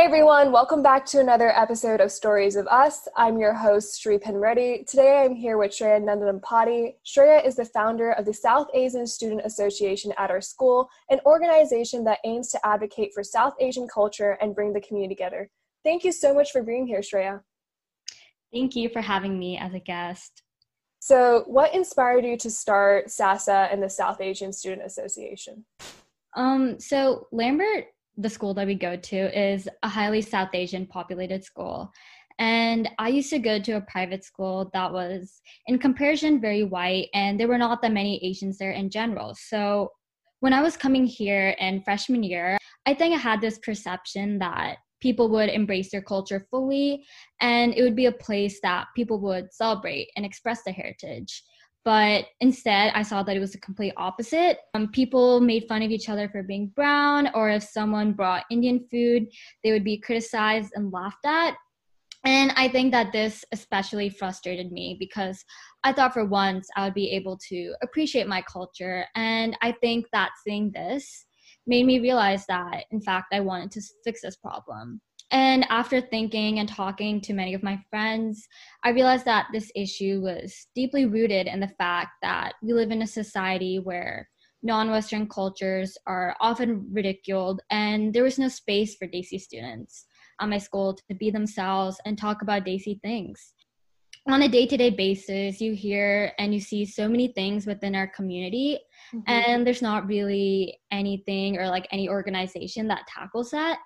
Hey everyone, welcome back to another episode of Stories of Us. I'm your host, Shri Penreddy. Today I'm here with Sreya Nandanmapati. Sreya is the founder of the South Asian Student Association at our school, an organization that aims to advocate for South Asian culture and bring the community together. Thank you so much for being here, Sreya. Thank you for having me as a guest. So, what inspired you to start SASA and the South Asian Student Association? Um, so Lambert the school that we go to is a highly South Asian populated school. And I used to go to a private school that was, in comparison, very white, and there were not that many Asians there in general. So when I was coming here in freshman year, I think I had this perception that people would embrace their culture fully and it would be a place that people would celebrate and express their heritage. But instead, I saw that it was the complete opposite. Um, people made fun of each other for being brown, or if someone brought Indian food, they would be criticized and laughed at. And I think that this especially frustrated me because I thought for once I would be able to appreciate my culture. And I think that seeing this made me realize that, in fact, I wanted to fix this problem. And after thinking and talking to many of my friends, I realized that this issue was deeply rooted in the fact that we live in a society where non Western cultures are often ridiculed, and there was no space for Desi students at my school to be themselves and talk about Desi things. On a day to day basis, you hear and you see so many things within our community, mm-hmm. and there's not really anything or like any organization that tackles that.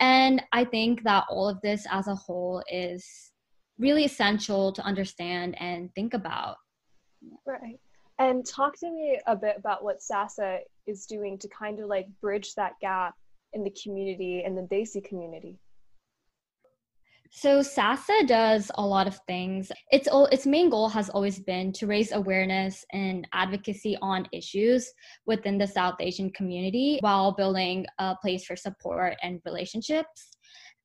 And I think that all of this as a whole is really essential to understand and think about. Right. And talk to me a bit about what SASA is doing to kind of like bridge that gap in the community and the Desi community. So SASA does a lot of things. Its its main goal has always been to raise awareness and advocacy on issues within the South Asian community while building a place for support and relationships.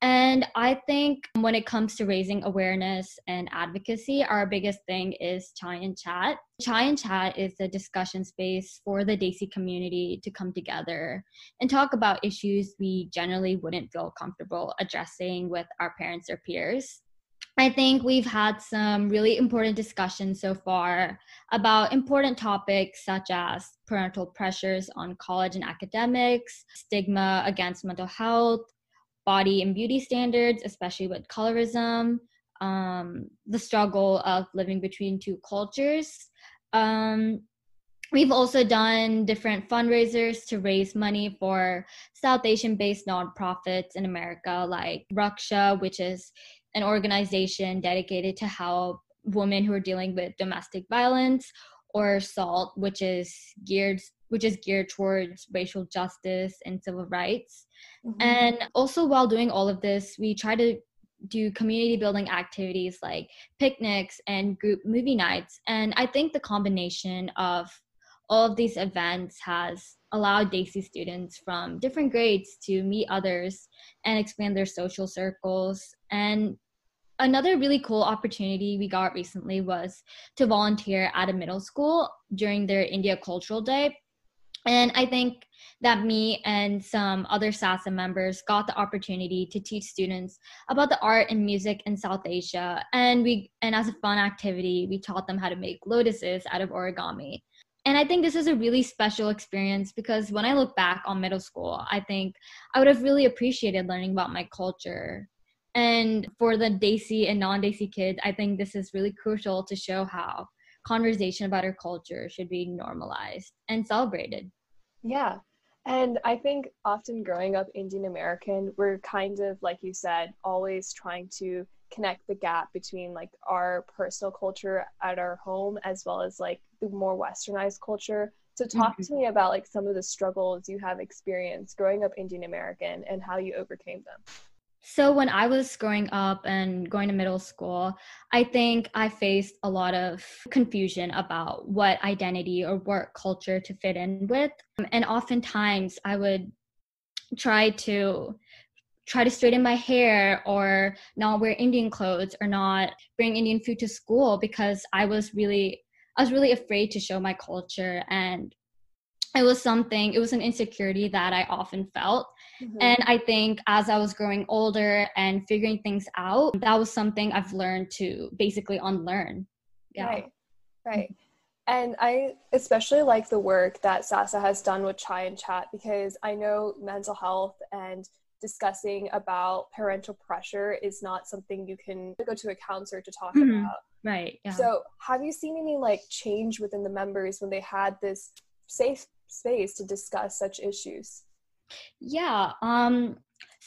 And I think when it comes to raising awareness and advocacy, our biggest thing is Chai and Chat. Chai and Chat is a discussion space for the Desi community to come together and talk about issues we generally wouldn't feel comfortable addressing with our parents or peers. I think we've had some really important discussions so far about important topics such as parental pressures on college and academics, stigma against mental health, body and beauty standards, especially with colorism, um, the struggle of living between two cultures. Um, we've also done different fundraisers to raise money for South Asian based nonprofits in America, like Raksha, which is an organization dedicated to help women who are dealing with domestic violence, or SAALT, which is geared which is geared towards racial justice and civil rights. Mm-hmm. And also, while doing all of this, we try to do community building activities like picnics and group movie nights. And I think the combination of all of these events has allowed Desi students from different grades to meet others and expand their social circles. And another really cool opportunity we got recently was to volunteer at a middle school during their India Cultural Day. And I think that me and some other SASA members got the opportunity to teach students about the art and music in South Asia. And we and as a fun activity, we taught them how to make lotuses out of origami. And I think this is a really special experience because when I look back on middle school, I think I would have really appreciated learning about my culture. And for the Desi and non-Desi kids, I think this is really crucial to show how conversation about our culture should be normalized and celebrated. Yeah. And I think often growing up Indian American, we're kind of, like you said, always trying to connect the gap between like our personal culture at our home as well as like the more westernized culture. So talk mm-hmm. to me about like some of the struggles you have experienced growing up Indian American and how you overcame them. So, when I was growing up and going to middle school, I think I faced a lot of confusion about what identity or what culture to fit in with. And oftentimes I would try to try to straighten my hair or not wear Indian clothes or not bring Indian food to school because I was really I was really afraid to show my culture and it was something it was an insecurity that i often felt mm-hmm. and i think as i was growing older and figuring things out that was something i've learned to basically unlearn yeah right right and i especially like the work that sasa has done with chai and chat because i know mental health and discussing about parental pressure is not something you can go to a counselor to talk mm-hmm. about right yeah. so have you seen any like change within the members when they had this safe space to discuss such issues? Yeah. Um,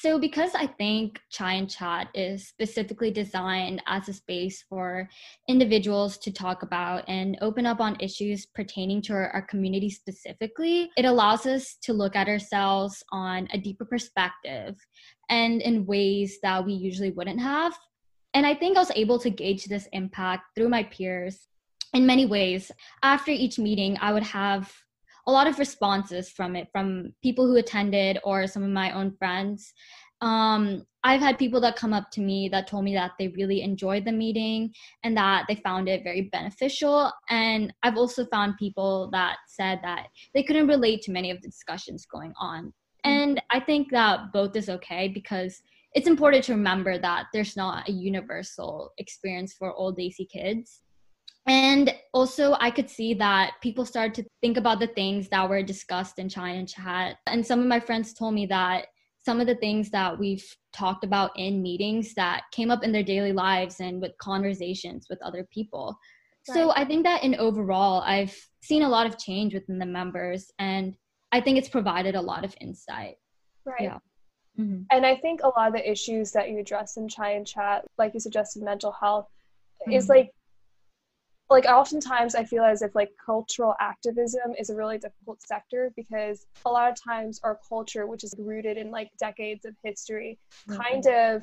so, because I think Chai and Chat is specifically designed as a space for individuals to talk about and open up on issues pertaining to our, our, community specifically, it allows us to look at ourselves on a deeper perspective and in ways that we usually wouldn't have. And I think I was able to gauge this impact through my peers in many ways. After each meeting, I would have a lot of responses from it from people who attended or some of my own friends um, I've had people that come up to me that told me that they really enjoyed the meeting and that they found it very beneficial. And I've also found people that said that they couldn't relate to many of the discussions going on. Mm-hmm. And I think that both is okay because it's important to remember that there's not a universal experience for all Desi kids. And also, I could see that people started to think about the things that were discussed in Chai and Chat. And some of my friends told me that some of the things that we've talked about in meetings that came up in their daily lives and with conversations with other people. Right. So I think that in overall, I've seen a lot of change within the members, and I think it's provided a lot of insight. Right. Yeah. Mm-hmm. And I think a lot of the issues that you address in Chai and Chat, like you suggested, mental health, mm-hmm. is like like oftentimes i feel as if like cultural activism is a really difficult sector because a lot of times our culture which is rooted in like decades of history mm-hmm. kind of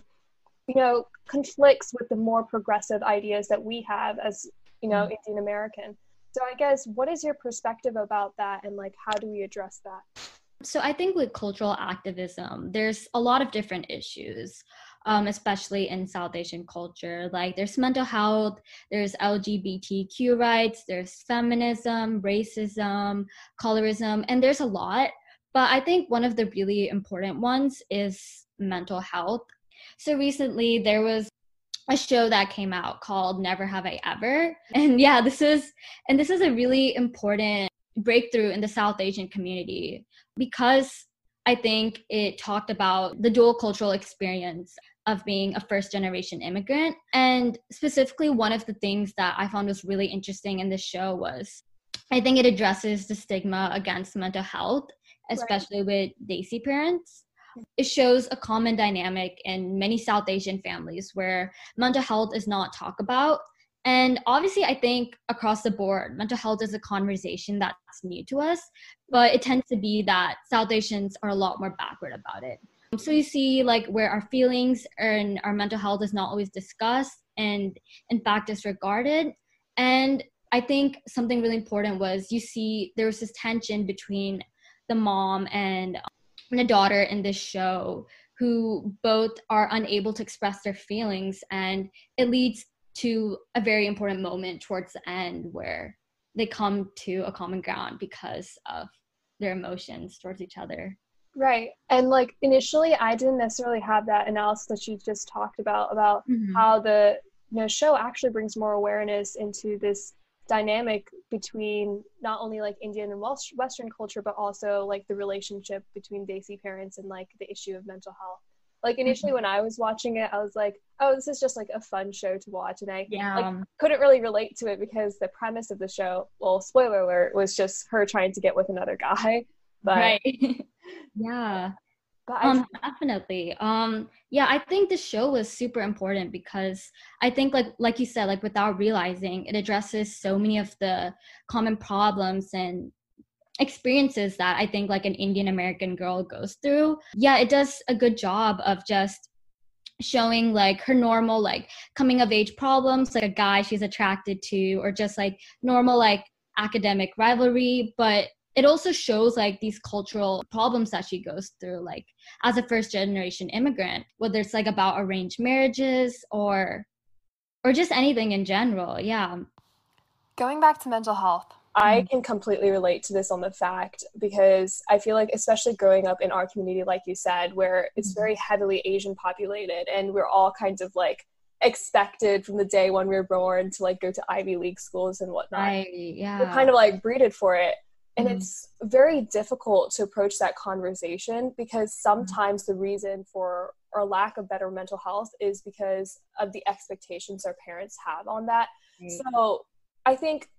you know conflicts with the more progressive ideas that we have as you know mm-hmm. indian american so i guess what is your perspective about that and like how do we address that so i think with cultural activism there's a lot of different issues um, especially in South Asian culture. Like there's mental health, there's LGBTQ rights, there's feminism, racism, colorism, and there's a lot. But I think one of the really important ones is mental health. So recently there was a show that came out called Never Have I Ever. And yeah, this is and this is a really important breakthrough in the South Asian community because I think it talked about the dual cultural experience of being a first generation immigrant. And specifically, one of the things that I found was really interesting in this show was I think it addresses the stigma against mental health, especially right. with Desi parents. It shows a common dynamic in many South Asian families where mental health is not talked about. And obviously, I think across the board, mental health is a conversation that's new to us, but it tends to be that South Asians are a lot more backward about it. Um, so you see like where our feelings and our mental health is not always discussed and in fact disregarded. And I think something really important was you see there was this tension between the mom and the daughter in this show who both are unable to express their feelings and it leads to a very important moment towards the end where they come to a common ground because of their emotions towards each other Right. And like initially I didn't necessarily have that analysis that you just talked about about mm-hmm. how the you know show actually brings more awareness into this dynamic between not only like Indian and Western culture, but also like the relationship between Desi parents and like the issue of mental health. Like initially mm-hmm. when I was watching it, I was like, oh, this is just like a fun show to watch. And I yeah. like couldn't really relate to it because the premise of the show, well, spoiler alert, was just her trying to get with another guy. But right. yeah. But um definitely. Um yeah i think the show was super important because i think like like you said like without realizing it addresses so many of the common problems and experiences that i think like an indian american girl goes through. Yeah it does a good job of just showing like her normal like coming of age problems like a guy she's attracted to or just like normal like academic rivalry. But it also shows like these cultural problems that she goes through like as a first generation immigrant whether it's like about arranged marriages or or just anything in general yeah going back to mental health I mm. can completely relate to this on the fact because I feel like, especially growing up in our community, like you said, where it's mm. very heavily Asian populated and we're all kinds of like expected from the day when we were born to like go to Ivy League schools and whatnot. Right, yeah. We're kind of like breeded for it. And mm. it's very difficult to approach that conversation because sometimes mm. the reason for our lack of better mental health is because of the expectations our parents have on that. Right. So I think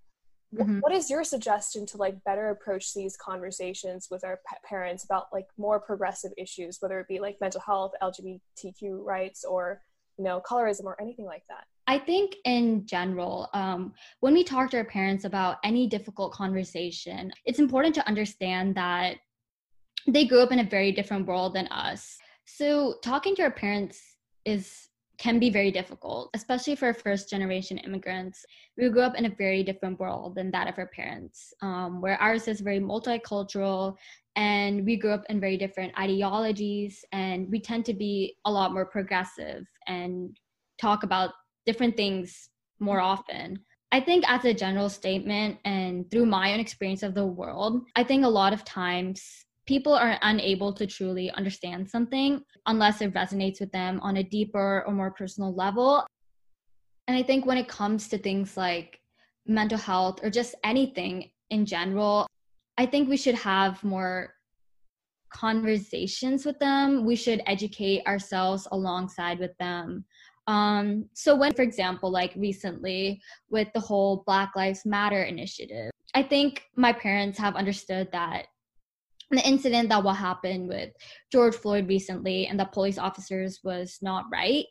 mm-hmm. what is your suggestion to like better approach these conversations with our parents about like more progressive issues, whether it be like mental health, LGBTQ rights, or you know colorism or anything like that? I think in general, um, when we talk to our parents about any difficult conversation, it's important to understand that they grew up in a very different world than us. So talking to our parents is can be very difficult, especially for first generation immigrants. We grew up in a very different world than that of our parents, um, where ours is very multicultural and we grew up in very different ideologies and we tend to be a lot more progressive and talk about different things more often. I think, as a general statement, and through my own experience of the world, I think a lot of times people are unable to truly understand something unless it resonates with them on a deeper or more personal level. And I think when it comes to things like mental health or just anything in general, I think we should have more conversations with them. We should educate ourselves alongside with them. Um, so when, for example, like recently with the whole Black Lives Matter initiative, I think my parents have understood that the incident that will happen with George Floyd recently and the police officers was not right,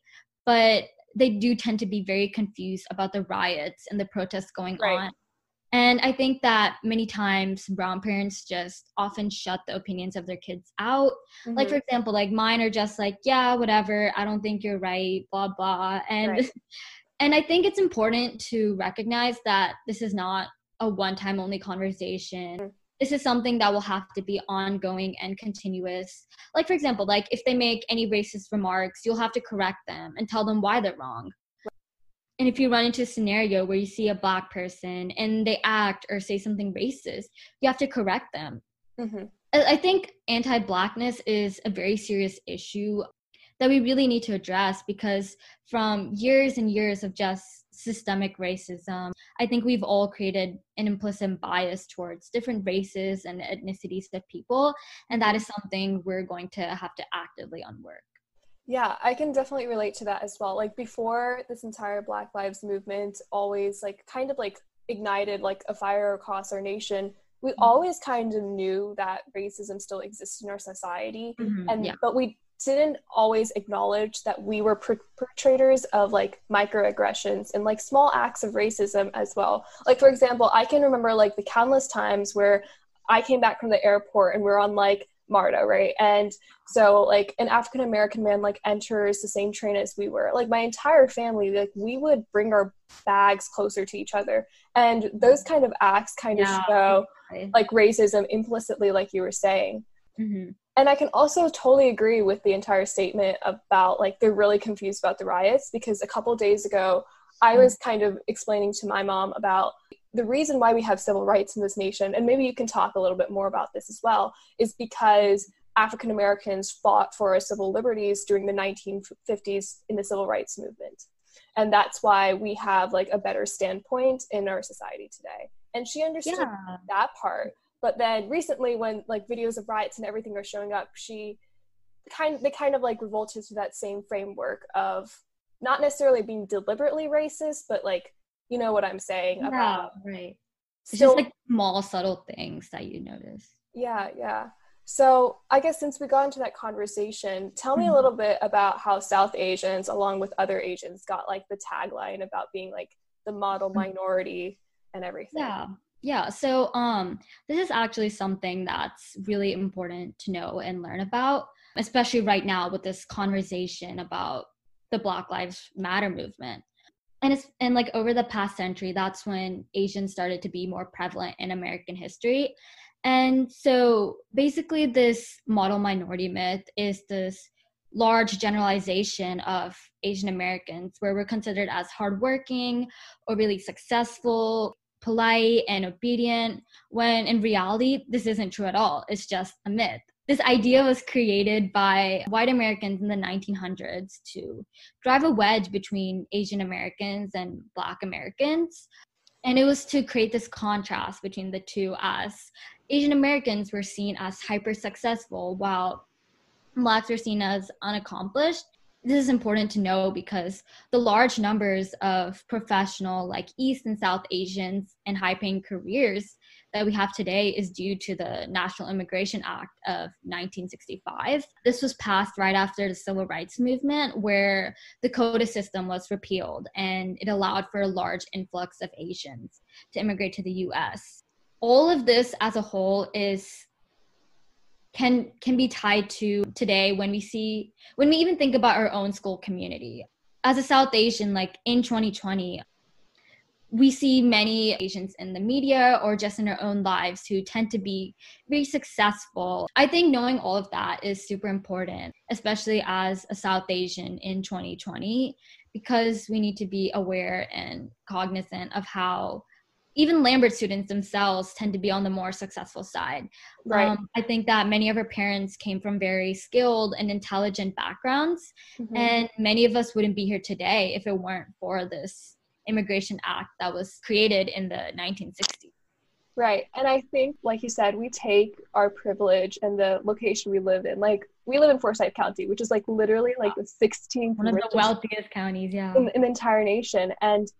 but they do tend to be very confused about the riots and the protests going right. on. And I think that many times brown parents just often shut the opinions of their kids out. Mm-hmm. Like, for example, like mine are just like, yeah, whatever, I don't think you're right, blah, blah. And right. and I think it's important to recognize that this is not a one time only conversation. Mm-hmm this is something that will have to be ongoing and continuous. Like, for example, like if they make any racist remarks, you'll have to correct them and tell them why they're wrong. And if you run into a scenario where you see a black person and they act or say something racist, you have to correct them. Mm-hmm. I think anti blackness is a very serious issue that we really need to address because from years and years of just systemic racism. I think we've all created an implicit bias towards different races and ethnicities of people, and that is something we're going to have to actively unwork. Yeah, I can definitely relate to that as well. Like before this entire Black Lives movement always like kind of like ignited like a fire across our nation, we mm-hmm. always kind of knew that racism still exists in our society mm-hmm, and yeah. but we didn't always acknowledge that we were perpetrators of like microaggressions and like small acts of racism as well. Like for example, I can remember like the countless times where I came back from the airport and we are on like MARTA, right? And so like an African American man like enters the same train as we were. Like my entire family, like we would bring our bags closer to each other. And those kind of acts kind of show like racism implicitly, like you were saying. Mm-hmm and I can also totally agree with the entire statement about like they're really confused about the riots because a couple days ago I was kind of explaining to my mom about the reason why we have civil rights in this nation, and maybe you can talk a little bit more about this as well, is because African Americans fought for our civil liberties during the 1950s in the civil rights movement. And that's why we have like a better standpoint in our society today. And she understood yeah. that part. But then recently, when like videos of riots and everything are showing up, she kind they kind of like revolted to that same framework of not necessarily being deliberately racist, but like you know what I'm saying yeah, about right. It's just like small subtle things that you notice. Yeah, yeah. So I guess since we got into that conversation, tell me mm-hmm. a little bit about how South Asians, along with other Asians, got like the tagline about being like the model mm-hmm. minority and everything. Yeah. Yeah, so um, this is actually something that's really important to know and learn about, especially right now with this conversation about the Black Lives Matter movement. And it's and like over the past century, that's when Asians started to be more prevalent in American history. And so basically, this model minority myth is this large generalization of Asian Americans where we're considered as hardworking or really successful, polite and obedient, when in reality, this isn't true at all. It's just a myth. This idea was created by white Americans in the 1900s to drive a wedge between Asian Americans and Black Americans. And it was to create this contrast between the two as Asian Americans were seen as hyper successful while Blacks were seen as unaccomplished this is important to know because the large numbers of professional like east and south asians and high paying careers that we have today is due to the national immigration act of 1965 this was passed right after the civil rights movement where the quota system was repealed and it allowed for a large influx of asians to immigrate to the us all of this as a whole is can can be tied to today when we see when we even think about our own school community. As a south asian like in 2020 we see many asians in the media or just in our own lives who tend to be very successful i think knowing all of that is super important especially as a south asian in 2020 because we need to be aware and cognizant of how even Lambert students themselves tend to be on the more successful side. Right. Um, I think that many of our parents came from very skilled and intelligent backgrounds, mm-hmm. and many of us wouldn't be here today if it weren't for this Immigration Act that was created in the 1960s. Right. And I think, like you said, we take our privilege and the location we live in. Like, we live in Forsyth County, which is like literally like the 16th one of the wealthiest counties, yeah, in, in the entire nation. And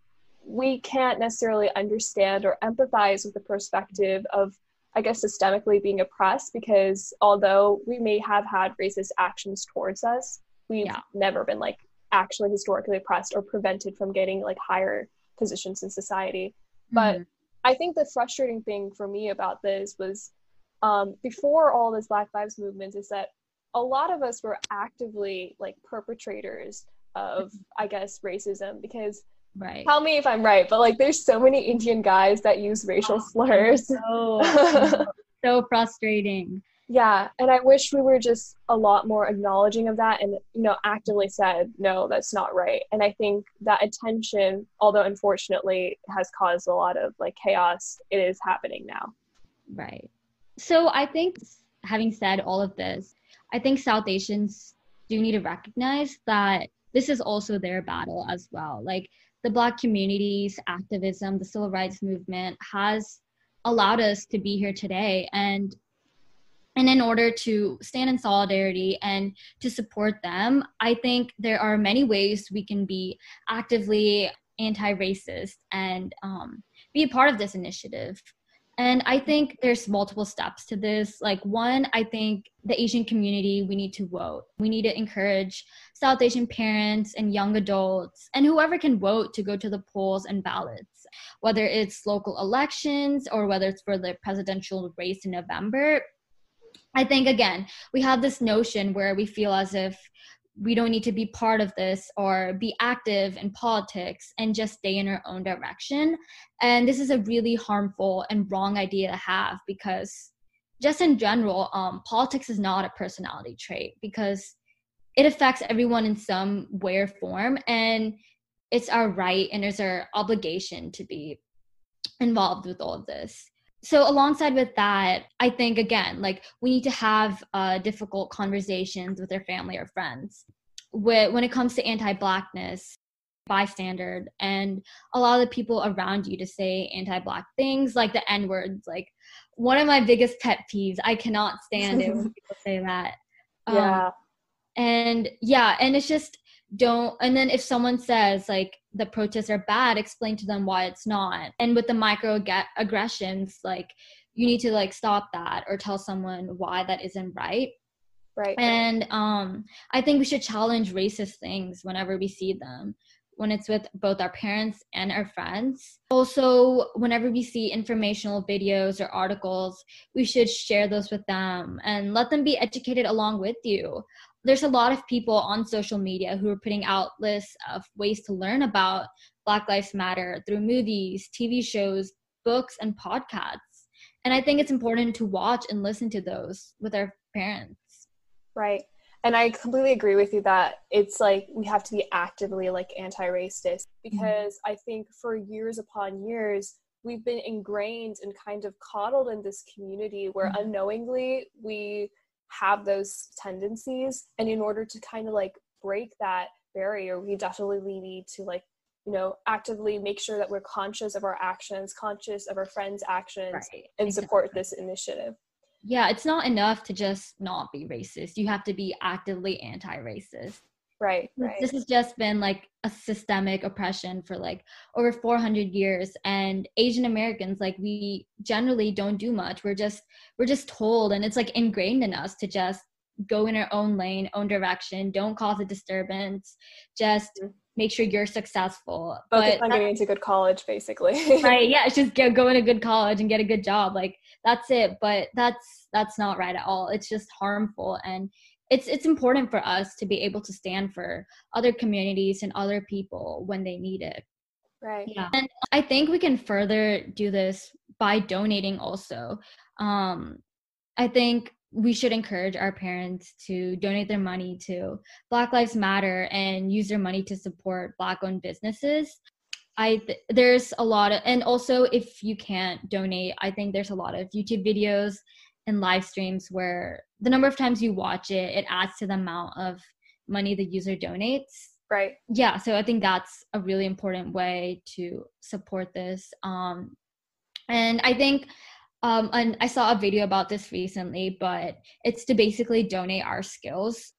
we can't necessarily understand or empathize with the perspective of I guess systemically being oppressed because although we may have had racist actions towards us, we've yeah. never been like actually historically oppressed or prevented from getting like higher positions in society. Mm-hmm. But I think the frustrating thing for me about this was um, before all this Black Lives movement is that a lot of us were actively like perpetrators of, I guess, racism because Right. Tell me if I'm right, but like there's so many Indian guys that use racial oh, slurs. So, so frustrating. Yeah, and I wish we were just a lot more acknowledging of that and you know actively said no, that's not right. And I think that attention, although unfortunately has caused a lot of like chaos, it is happening now. Right. So I think having said all of this, I think South Asians do need to recognize that this is also their battle as well. Like the Black community's activism, the civil rights movement has allowed us to be here today. And and in order to stand in solidarity and to support them, I think there are many ways we can be actively anti racist and um, be a part of this initiative. And I think there's multiple steps to this. Like, one, I think the Asian community, we need to vote. We need to encourage South Asian parents and young adults and whoever can vote to go to the polls and ballots, whether it's local elections or whether it's for the presidential race in November. I think, again, we have this notion where we feel as if we don't need to be part of this or be active in politics and just stay in our own direction. And this is a really harmful and wrong idea to have because, just in general, um, politics is not a personality trait because it affects everyone in some way or form. And it's our right and it's our obligation to be involved with all of this so alongside with that i think again like we need to have uh, difficult conversations with our family or friends with, when it comes to anti-blackness bystander and a lot of the people around you to say anti-black things like the n words. Like one of my biggest pet peeves i cannot stand it when people say that. Yeah. Um, and yeah and it's just don't and then if someone says like the protests are bad explain to them why it's not. And with the micro aggressions like you need to like stop that or tell someone why that isn't right. Right. And um i think we should challenge racist things whenever we see them when it's with both our parents and our friends. Also, whenever we see informational videos or articles, we should share those with them and let them be educated along with you there's a lot of people on social media who are putting out lists of ways to learn about Black Lives Matter through movies, TV shows, books, and podcasts. And I think it's important to watch and listen to those with our parents. Right. And I completely agree with you that it's like we have to be actively like anti racist because mm-hmm. I think for years upon years, we've been ingrained and kind of coddled in this community where mm-hmm. unknowingly we have those tendencies and in order to kind of like break that barrier we definitely need to like you know actively make sure that we're conscious of our actions conscious of our friends actions right. and exactly. support this initiative yeah it's not enough to just not be racist you have to be actively anti-racist right right. this has just been like a systemic oppression for like over 400 years and asian americans like we generally don't do much. We're just we're just told and it's like ingrained in us to just go in our own lane own direction don't cause a disturbance just mm-hmm. make sure you're successful. Focus but on getting into good college basically. Right yeah it's just go, go in a good college and get a good job like that's it. But that's that's not right at all. It's just harmful and it's it's important for us to be able to stand for other communities and other people when they need it. Right. Yeah. And i think we can further do this by donating also. Um i think we should encourage our parents to donate their money to black lives matter and use their money to support black owned businesses. I th- there's a lot of and also if you can't donate i think there's a lot of youtube videos and live streams where the number of times you watch it, it adds to the amount of money the user donates. Right. Yeah. So I think that's a really important way to support this. Um, and I think, um, and I saw a video about this recently, but it's to basically donate our skills.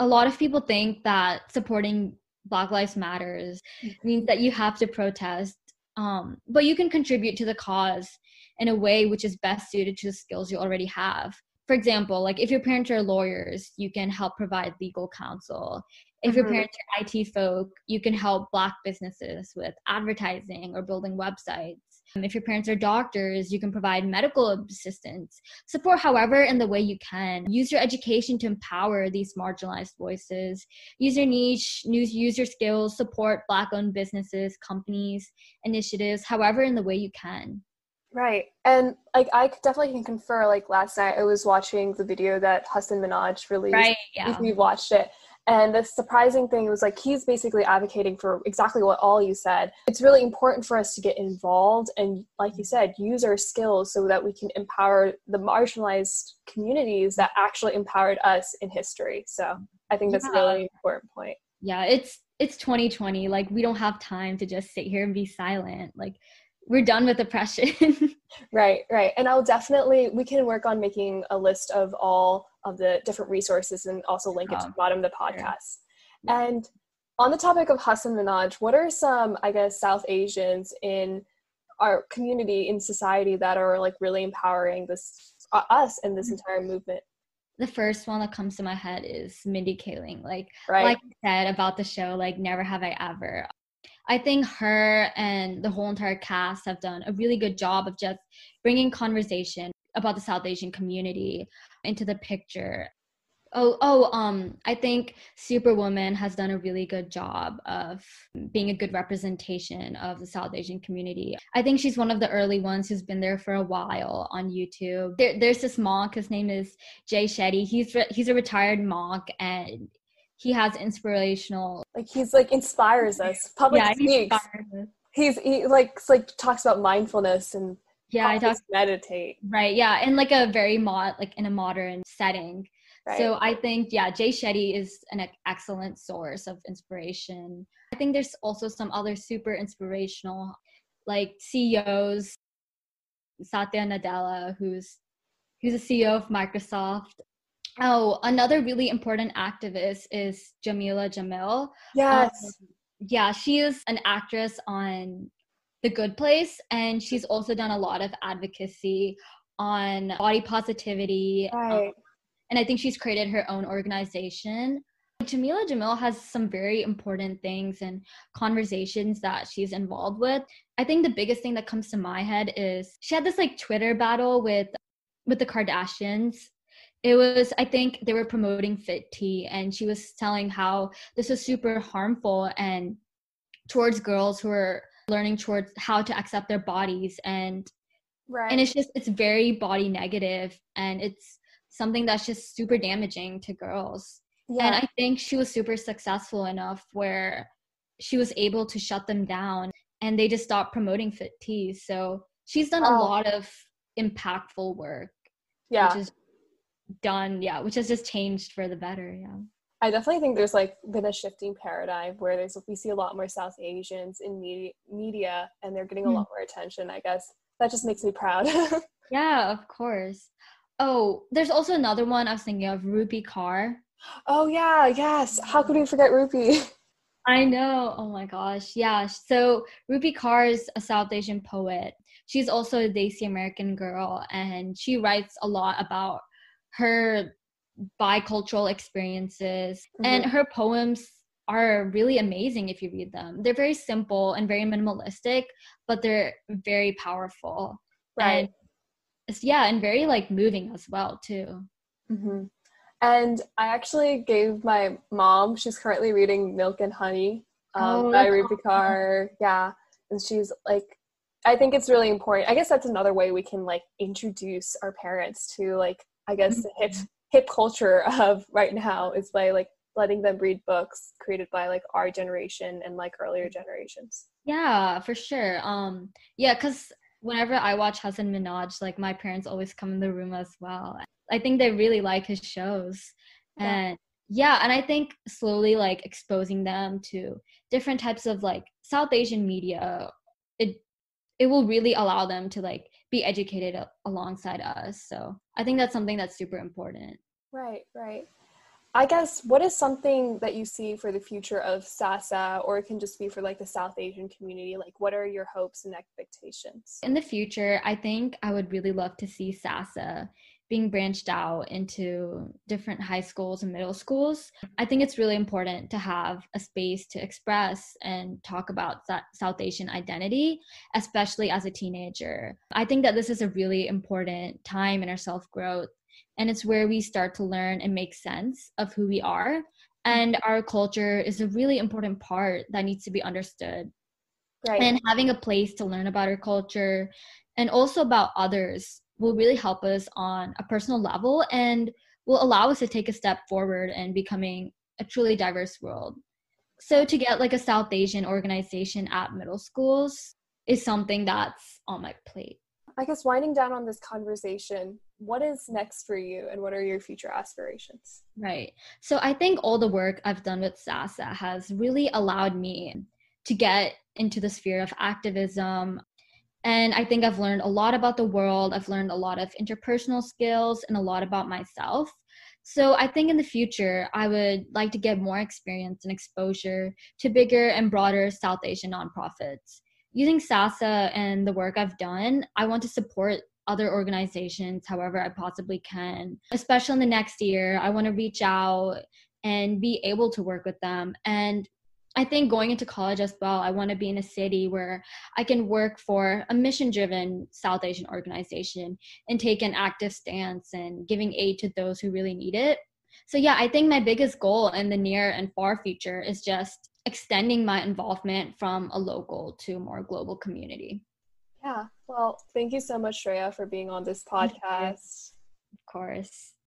A lot of people think that supporting Black Lives Matters mm-hmm. means that you have to protest, um, but you can contribute to the cause in a way which is best suited to the skills you already have for example, like if your parents are lawyers, you can help provide legal counsel. If mm-hmm. your parents are IT folk, you can help Black businesses with advertising or building websites. If your parents are doctors, you can provide medical assistance. Support however in the way you can. Use your education to empower these marginalized voices. Use your niche, use your skills, support Black owned businesses, companies, initiatives, however in the way you can. Right. And like I definitely can confer like last night I was watching the video that Hasan Minhaj released. Right. Yeah. We watched it. And the surprising thing was like he's basically advocating for exactly what all you said. It's really important for us to get involved and like you said, use our skills so that we can empower the marginalized communities that actually empowered us in history. So I think that's yeah. a really important point. Yeah, it's it's 2020. Like we don't have time to just sit here and be silent. Like we're done with oppression. right, right. And I'll definitely we can work on making a list of all of the different resources and also link it to the bottom of the podcast. Yeah. And on the topic of Hasan Minhaj, what are some, I guess, South Asians in our community in society that are like really empowering this uh, us and this mm-hmm. entire movement? the first one that comes to my head is Mindy Kaling. Like right. like I said about the show, like never have I ever. I think her and the whole entire cast have done a really good job of just bringing conversation about the South Asian community into the picture. Oh, oh, um, I think Superwoman has done a really good job of being a good representation of the South Asian community. I think she's one of the early ones who's been there for a while on YouTube. There, there's this monk. His name is Jay Shetty. He's re- he's a retired monk, and he has inspirational like he's like inspires us. Public yeah, speaks. he he's he like like talks about mindfulness and yeah i talk meditate. Right yeah in like a very mod like in a modern setting. Right. so i think yeah jay shetty is an excellent source of inspiration. I think there's also some other super inspirational like ceos satya nadella who's who's a ceo of microsoft Oh, another really important activist is Jameela Jamil. Yes. Um, yeah, she is an actress on The Good Place, and she's also done a lot of advocacy on body positivity. Um, right. Um, and I think she's created her own organization. Jameela Jamil has some very important things and conversations that she's involved with. I think the biggest thing that comes to my head is she had this like Twitter battle with with the Kardashians it was i think they were promoting fit tea and she was telling how this was super harmful and towards girls who are learning towards how to accept their bodies and right and it's just it's very body negative and it's something that's just super damaging to girls yeah. and i think she was super successful enough where she was able to shut them down and they just stopped promoting fit teas. So she's done a oh. lot of impactful work. Yeah. Which is done, yeah, which has just changed for the better. Yeah. I definitely think there's like been a shifting paradigm where there's we see a lot more South Asians in media, media and they're getting a mm. lot more attention. I guess that just makes me proud. yeah, of course. Oh, there's also another one I was thinking of, Rupi Kaur. Oh yeah, yes. How could we forget Rupi? I know. Oh my gosh. Yeah. So Rupi Kaur is a South Asian poet. She's also a Desi American girl and she writes a lot about her bicultural experiences mm-hmm. and her poems are really amazing if you read them they're very simple and very minimalistic but they're very powerful right and, yeah and very like moving as well too mm-hmm. and i actually gave my mom she's currently reading milk and honey um, oh, by Rupi Kaur. Yeah, and she's like, I think it's really important. I guess that's another way we can like introduce our parents to like, I guess, mm-hmm. hip hip culture of right now is by like letting them read books created by like our generation and like earlier generations. Yeah, for sure. Um yeah, cuz whenever I watch Hasan Minhaj, like my parents always come in the room as well. I think they really like his shows. Yeah. And yeah, and I think slowly like exposing them to different types of like South Asian media, it it will really allow them to like be educated alongside us. So I think that's something that's super important. Right, right. I guess what is something that you see for the future of SASA, or it can just be for like the South Asian community? Like, what are your hopes and expectations? In the future, I think I would really love to see SASA being branched out into different high schools and middle schools. I think it's really important to have a space to express and talk about South Asian identity, especially as a teenager. I think that this is a really important time in our self growth and it's where we start to learn and make sense of who we are. Mm-hmm. And our culture is a really important part that needs to be understood. Right. And having a place to learn about our culture and also about others will really help us on a personal level and will allow us to take a step forward and becoming a truly diverse world. So to get like a south asian organization at middle schools is something that's on my plate I guess winding down on this conversation, what is next for you and what are your future aspirations? Right. So I think all the work I've done with SASA has really allowed me to get into the sphere of activism. And I think I've learned a lot about the world. I've learned a lot of interpersonal skills and a lot about myself. So I think in the future, I would like to get more experience and exposure to bigger and broader South Asian nonprofits using SASA and the work I've done, I want to support other organizations however I possibly can. Especially in the next year, I want to reach out and be able to work with them. And I think going into college as well, I want to be in a city where I can work for a mission driven South Asian organization and take an active stance and giving aid to those who really need it. So, yeah, I think my biggest goal in the near and far future is just extending my involvement from a local to a more global community. Yeah. Well, thank you so much, Sreya, for being on this podcast. Of course.